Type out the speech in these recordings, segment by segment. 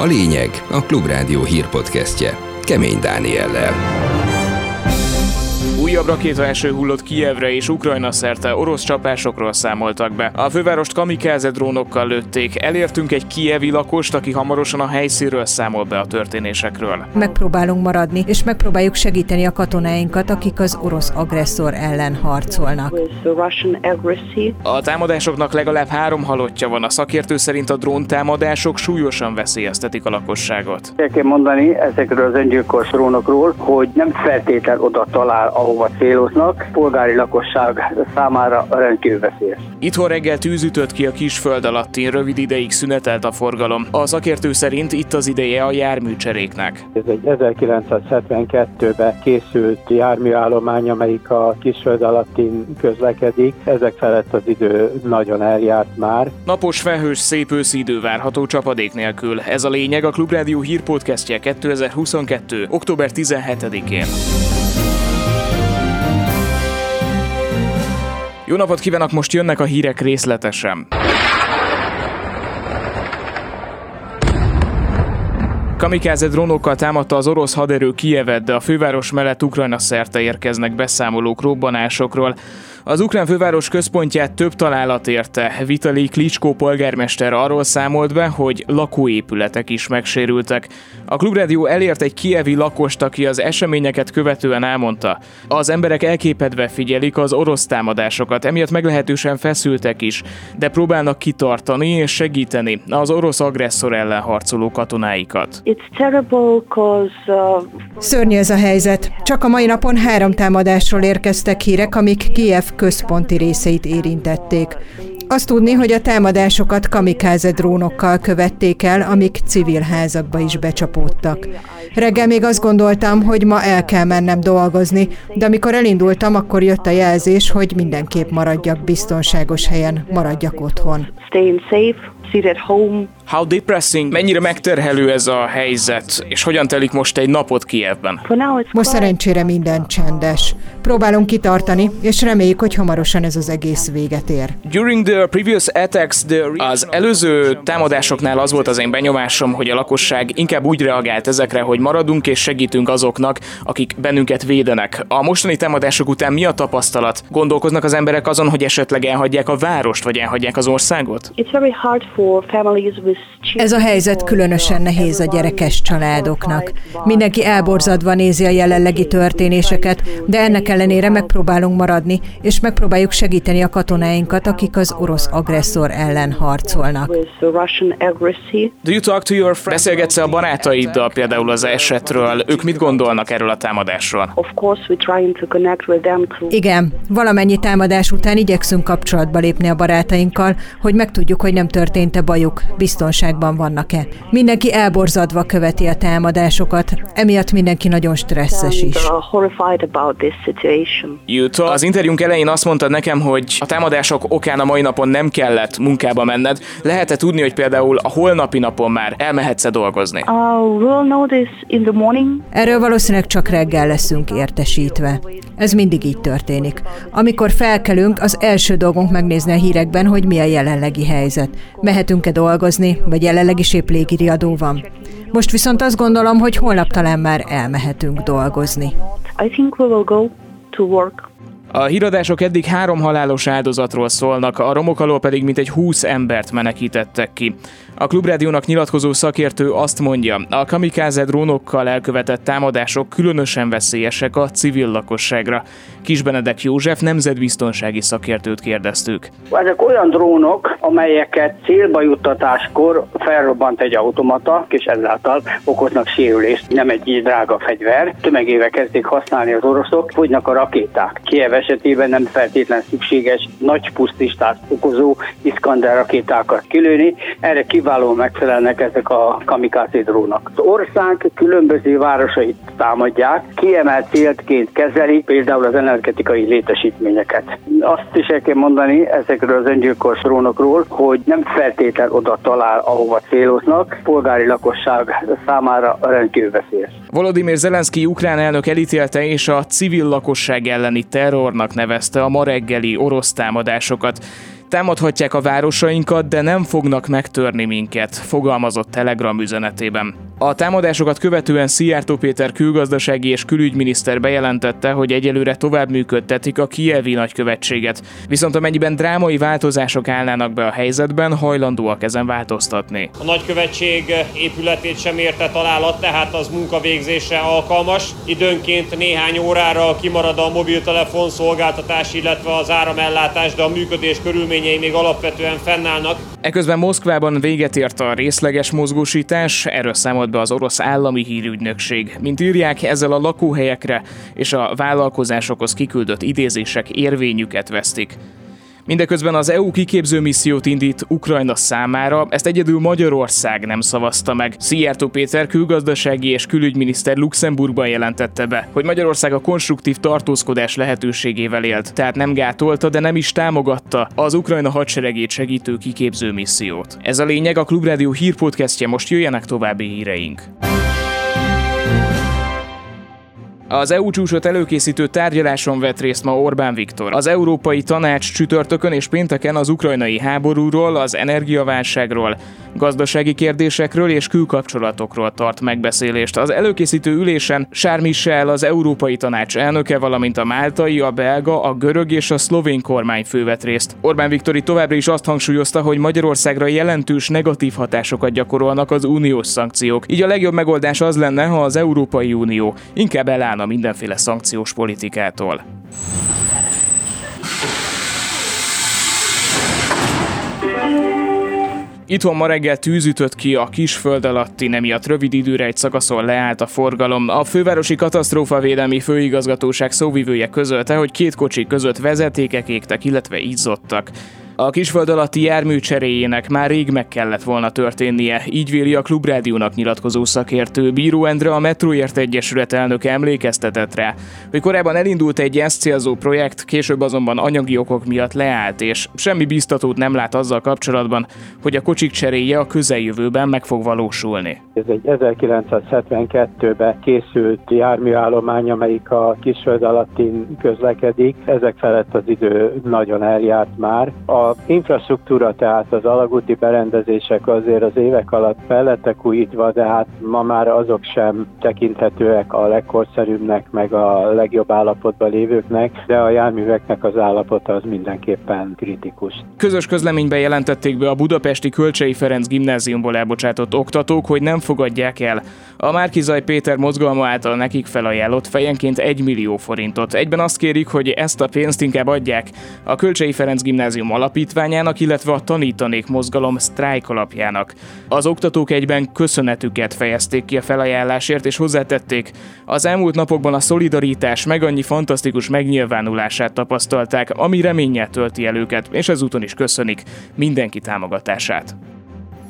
A lényeg a Klubrádió hírpodcastje Kemény Dániellel. Újabb rakétaeső hullott Kijevre és Ukrajna szerte orosz csapásokról számoltak be. A fővárost kamikáze drónokkal lőtték. Elértünk egy kijevi lakost, aki hamarosan a helyszínről számol be a történésekről. Megpróbálunk maradni, és megpróbáljuk segíteni a katonáinkat, akik az orosz agresszor ellen harcolnak. A támadásoknak legalább három halottja van. A szakértő szerint a dróntámadások súlyosan veszélyeztetik a lakosságot. El kell mondani ezekről az öngyilkos drónokról, hogy nem feltétlen oda talál, ahova ahova céloznak, polgári lakosság számára rendkívül veszélyes. Itthon reggel tűz ütött ki a kisföld alatti, rövid ideig szünetelt a forgalom. A szakértő szerint itt az ideje a járműcseréknek. Ez egy 1972-ben készült járműállomány, amelyik a kisföld alatti közlekedik. Ezek felett az idő nagyon eljárt már. Napos, felhős, szép őszi idő várható csapadék nélkül. Ez a lényeg a Klubrádió hírpodcastje 2022. október 17-én. Jó napot kívánok, most jönnek a hírek részletesen. Kamikáze drónokkal támadta az orosz haderő Kijevet, de a főváros mellett Ukrajna szerte érkeznek beszámolók robbanásokról. Az ukrán főváros központját több találat érte. Vitali Klicskó polgármester arról számolt be, hogy lakóépületek is megsérültek. A Klubrádió elért egy kievi lakost, aki az eseményeket követően elmondta. Az emberek elképedve figyelik az orosz támadásokat, emiatt meglehetősen feszültek is, de próbálnak kitartani és segíteni az orosz agresszor ellen harcoló katonáikat. Uh, Szörnyű ez a helyzet. Csak a mai napon három támadásról érkeztek hírek, amik Kiev központi részeit érintették. Azt tudni, hogy a támadásokat kamikáze drónokkal követték el, amik civil házakba is becsapódtak. Reggel még azt gondoltam, hogy ma el kell mennem dolgozni, de amikor elindultam, akkor jött a jelzés, hogy mindenképp maradjak biztonságos helyen, maradjak otthon. Staying safe. How depressing, mennyire megterhelő ez a helyzet, és hogyan telik most egy napot Kievben? Most szerencsére minden csendes. Próbálunk kitartani, és reméljük, hogy hamarosan ez az egész véget ér. During the previous attacks, the... Az előző támadásoknál az volt az én benyomásom, hogy a lakosság inkább úgy reagált ezekre, hogy maradunk és segítünk azoknak, akik bennünket védenek. A mostani támadások után mi a tapasztalat? Gondolkoznak az emberek azon, hogy esetleg elhagyják a várost, vagy elhagyják az országot? It's very hard ez a helyzet különösen nehéz a gyerekes családoknak. Mindenki elborzadva nézi a jelenlegi történéseket, de ennek ellenére megpróbálunk maradni, és megpróbáljuk segíteni a katonáinkat, akik az orosz agresszor ellen harcolnak. Beszélgetsz a barátaiddal például az esetről? Ők mit gondolnak erről a támadásról? Igen, valamennyi támadás után igyekszünk kapcsolatba lépni a barátainkkal, hogy megtudjuk, hogy nem történt-e bajuk, biztonságban vannak-e. Mindenki elborzadva követi a támadásokat, emiatt mindenki nagyon stresszes is. Az interjúnk elején azt mondtad nekem, hogy a támadások okán a mai napon nem kellett munkába menned. Lehet-e tudni, hogy például a holnapi napon már elmehetsz-e dolgozni? Uh, Erről valószínűleg csak reggel leszünk értesítve. Ez mindig így történik. Amikor felkelünk, az első dolgunk megnézni a hírekben, hogy mi a jelenlegi helyzet. Mehetünk-e dolgozni, vagy jelenleg is épp légiriadó van. Most viszont azt gondolom, hogy holnap talán már elmehetünk dolgozni. I think we will go to work a híradások eddig három halálos áldozatról szólnak, a romok alól pedig mintegy 20 embert menekítettek ki. A Klubrádiónak nyilatkozó szakértő azt mondja, a kamikáze drónokkal elkövetett támadások különösen veszélyesek a civil lakosságra. Kis Benedek József nemzetbiztonsági szakértőt kérdeztük. Ezek olyan drónok, amelyeket célba juttatáskor felrobbant egy automata, és ezáltal okoznak sérülést. Nem egy drága fegyver. Tömegéve kezdik használni az oroszok, fogynak a rakéták. Kiev esetében nem feltétlen szükséges nagy pusztistát okozó Iskander rakétákat kilőni. Erre kiválóan megfelelnek ezek a kamikázi drónok. Az ország különböző városait támadják, kiemelt céltként kezelik például az energetikai létesítményeket. Azt is el kell mondani ezekről az öngyilkos drónokról, hogy nem feltétlen oda talál, ahova céloznak, polgári lakosság számára rendkívül veszélyes. Volodymyr Zelenszky ukrán elnök elítélte és a civil lakosság elleni terrornak nevezte a ma reggeli orosz támadásokat. Támadhatják a városainkat, de nem fognak megtörni minket, fogalmazott Telegram üzenetében. A támadásokat követően Szijjártó Péter külgazdasági és külügyminiszter bejelentette, hogy egyelőre tovább működtetik a kievi nagykövetséget, viszont amennyiben drámai változások állnának be a helyzetben, hajlandóak ezen változtatni. A nagykövetség épületét sem érte találat, tehát az munkavégzésre alkalmas. Időnként néhány órára kimarad a mobiltelefon szolgáltatás, illetve az áramellátás, de a működés körülményei még alapvetően fennállnak. Eközben Moszkvában véget ért a részleges mozgósítás, erről számolt be az orosz állami hírügynökség. Mint írják, ezzel a lakóhelyekre és a vállalkozásokhoz kiküldött idézések érvényüket vesztik. Mindeközben az EU kiképző missziót indít Ukrajna számára, ezt egyedül Magyarország nem szavazta meg. Szijjártó Péter külgazdasági és külügyminiszter Luxemburgban jelentette be, hogy Magyarország a konstruktív tartózkodás lehetőségével élt, tehát nem gátolta, de nem is támogatta az Ukrajna hadseregét segítő kiképző missziót. Ez a lényeg, a Klubrádió hírpodcastje, most jöjjenek további híreink. Az EU csúcsot előkészítő tárgyaláson vett részt ma Orbán Viktor. Az Európai Tanács csütörtökön és pénteken az ukrajnai háborúról, az energiaválságról, gazdasági kérdésekről és külkapcsolatokról tart megbeszélést. Az előkészítő ülésen Charles Michel, az Európai Tanács elnöke, valamint a máltai, a belga, a görög és a szlovén kormány fővet részt. Orbán Viktori továbbra is azt hangsúlyozta, hogy Magyarországra jelentős negatív hatásokat gyakorolnak az uniós szankciók. Így a legjobb megoldás az lenne, ha az Európai Unió inkább elállna a mindenféle szankciós politikától. Itthon ma reggel tűzütött ki a kisföld alatti, nemiatt rövid időre egy szakaszon leállt a forgalom. A fővárosi katasztrófavédelmi főigazgatóság szóvivője közölte, hogy két kocsi között vezetékek égtek, illetve izzottak. A kisföld alatti jármű cseréjének már rég meg kellett volna történnie, így véli a Klubrádiónak nyilatkozó szakértő. Bíró Endre, a Metroért Egyesület elnöke emlékeztetett rá, hogy korábban elindult egy ezt célzó projekt, később azonban anyagi okok miatt leállt, és semmi biztatót nem lát azzal kapcsolatban, hogy a kocsik cseréje a közeljövőben meg fog valósulni. Ez egy 1972-ben készült járműállomány, amelyik a kisföld alatti közlekedik. Ezek felett az idő nagyon eljárt már. A infrastruktúra, tehát az alagúti berendezések azért az évek alatt fellettek újítva, de hát ma már azok sem tekinthetőek a legkorszerűbbnek, meg a legjobb állapotban lévőknek, de a járműveknek az állapota az mindenképpen kritikus. Közös közleményben jelentették be a budapesti Kölcsei Ferenc gimnáziumból elbocsátott oktatók, hogy nem fogadják el a Márkizaj Péter mozgalma által nekik felajánlott fejenként 1 millió forintot. Egyben azt kérik, hogy ezt a pénzt inkább adják a Kölcsei Ferenc gimnázium alapítását, alapítványának, illetve a Tanítanék Mozgalom sztrájk alapjának. Az oktatók egyben köszönetüket fejezték ki a felajánlásért, és hozzátették, az elmúlt napokban a szolidaritás meg annyi fantasztikus megnyilvánulását tapasztalták, ami reménnyel tölti el őket, és ezúton is köszönik mindenki támogatását.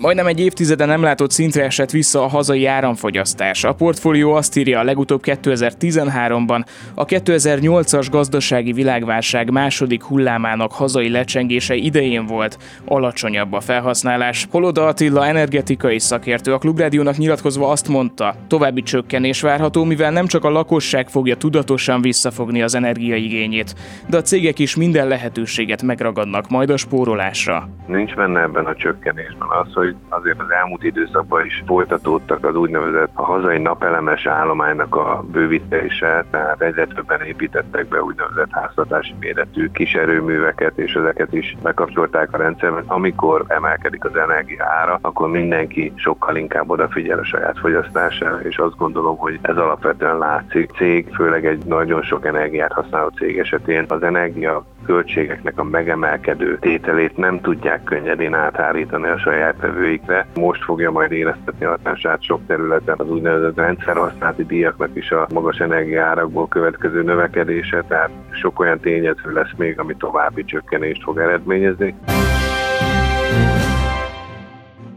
Majdnem egy évtizede nem látott szintre esett vissza a hazai áramfogyasztás. A portfólió azt írja a legutóbb 2013-ban a 2008-as gazdasági világválság második hullámának hazai lecsengése idején volt alacsonyabb a felhasználás. Holoda Attila energetikai szakértő a Klubrádiónak nyilatkozva azt mondta, további csökkenés várható, mivel nem csak a lakosság fogja tudatosan visszafogni az energiaigényét, de a cégek is minden lehetőséget megragadnak majd a spórolásra. Nincs benne ebben a csökkenésben az, hogy hogy azért az elmúlt időszakban is folytatódtak az úgynevezett a hazai napelemes állománynak a bővítése, tehát egyre többen építettek be úgynevezett háztartási méretű kis erőműveket, és ezeket is bekapcsolták a rendszerben. Amikor emelkedik az energia ára, akkor mindenki sokkal inkább odafigyel a saját fogyasztására, és azt gondolom, hogy ez alapvetően látszik. Cég, főleg egy nagyon sok energiát használó cég esetén az energia költségeknek a megemelkedő tételét nem tudják könnyedén átállítani a saját vevőikre. Most fogja majd éreztetni a hatását sok területen az úgynevezett rendszerhasználati díjaknak is a magas energiárakból következő növekedése, tehát sok olyan tényező lesz még, ami további csökkenést fog eredményezni.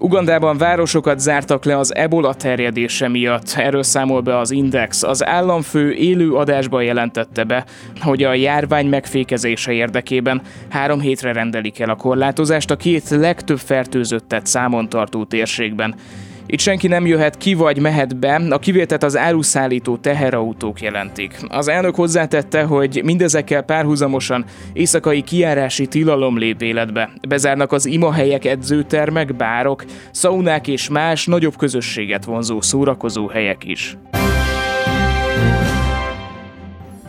Ugandában városokat zártak le az ebola terjedése miatt. Erről számol be az Index. Az államfő élő adásban jelentette be, hogy a járvány megfékezése érdekében három hétre rendelik el a korlátozást a két legtöbb fertőzöttet számon tartó térségben. Itt senki nem jöhet ki vagy mehet be, a kivételt az áruszállító teherautók jelentik. Az elnök hozzátette, hogy mindezekkel párhuzamosan éjszakai kiárási tilalom lép életbe. Bezárnak az imahelyek, edzőtermek, bárok, szaunák és más nagyobb közösséget vonzó szórakozó helyek is.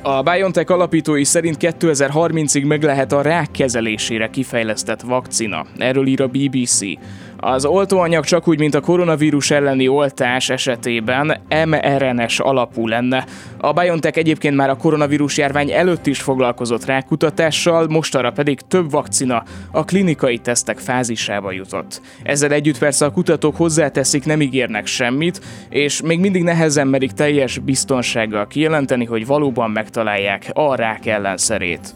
A BioNTech alapítói szerint 2030-ig meg lehet a rák kezelésére kifejlesztett vakcina. Erről ír a BBC. Az oltóanyag csak úgy, mint a koronavírus elleni oltás esetében mRNS alapú lenne. A BioNTech egyébként már a koronavírus járvány előtt is foglalkozott rákutatással, mostanra pedig több vakcina a klinikai tesztek fázisába jutott. Ezzel együtt persze a kutatók hozzáteszik, nem ígérnek semmit, és még mindig nehezen merik teljes biztonsággal kijelenteni, hogy valóban megtalálják a rák ellenszerét.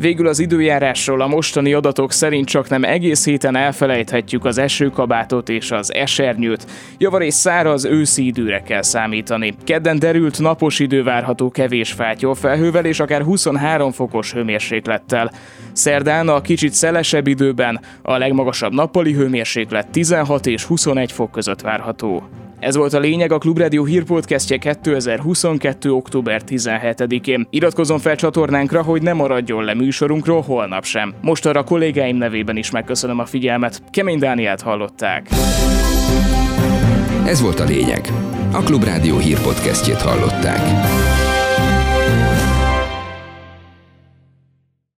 Végül az időjárásról a mostani adatok szerint csak nem egész héten elfelejthetjük az esőkabátot és az esernyőt. Javarés száraz őszi időre kell számítani. Kedden derült napos idő várható kevés fátyol felhővel és akár 23 fokos hőmérséklettel. Szerdán a kicsit szelesebb időben a legmagasabb nappali hőmérséklet 16 és 21 fok között várható. Ez volt a lényeg a Klubrádió hírpodcastje 2022. október 17-én. Iratkozom fel csatornánkra, hogy ne maradjon le műsorunkról holnap sem. Most arra kollégáim nevében is megköszönöm a figyelmet. Kemény Dániát hallották. Ez volt a lényeg. A Klubrádió hírpodcastjét hallották.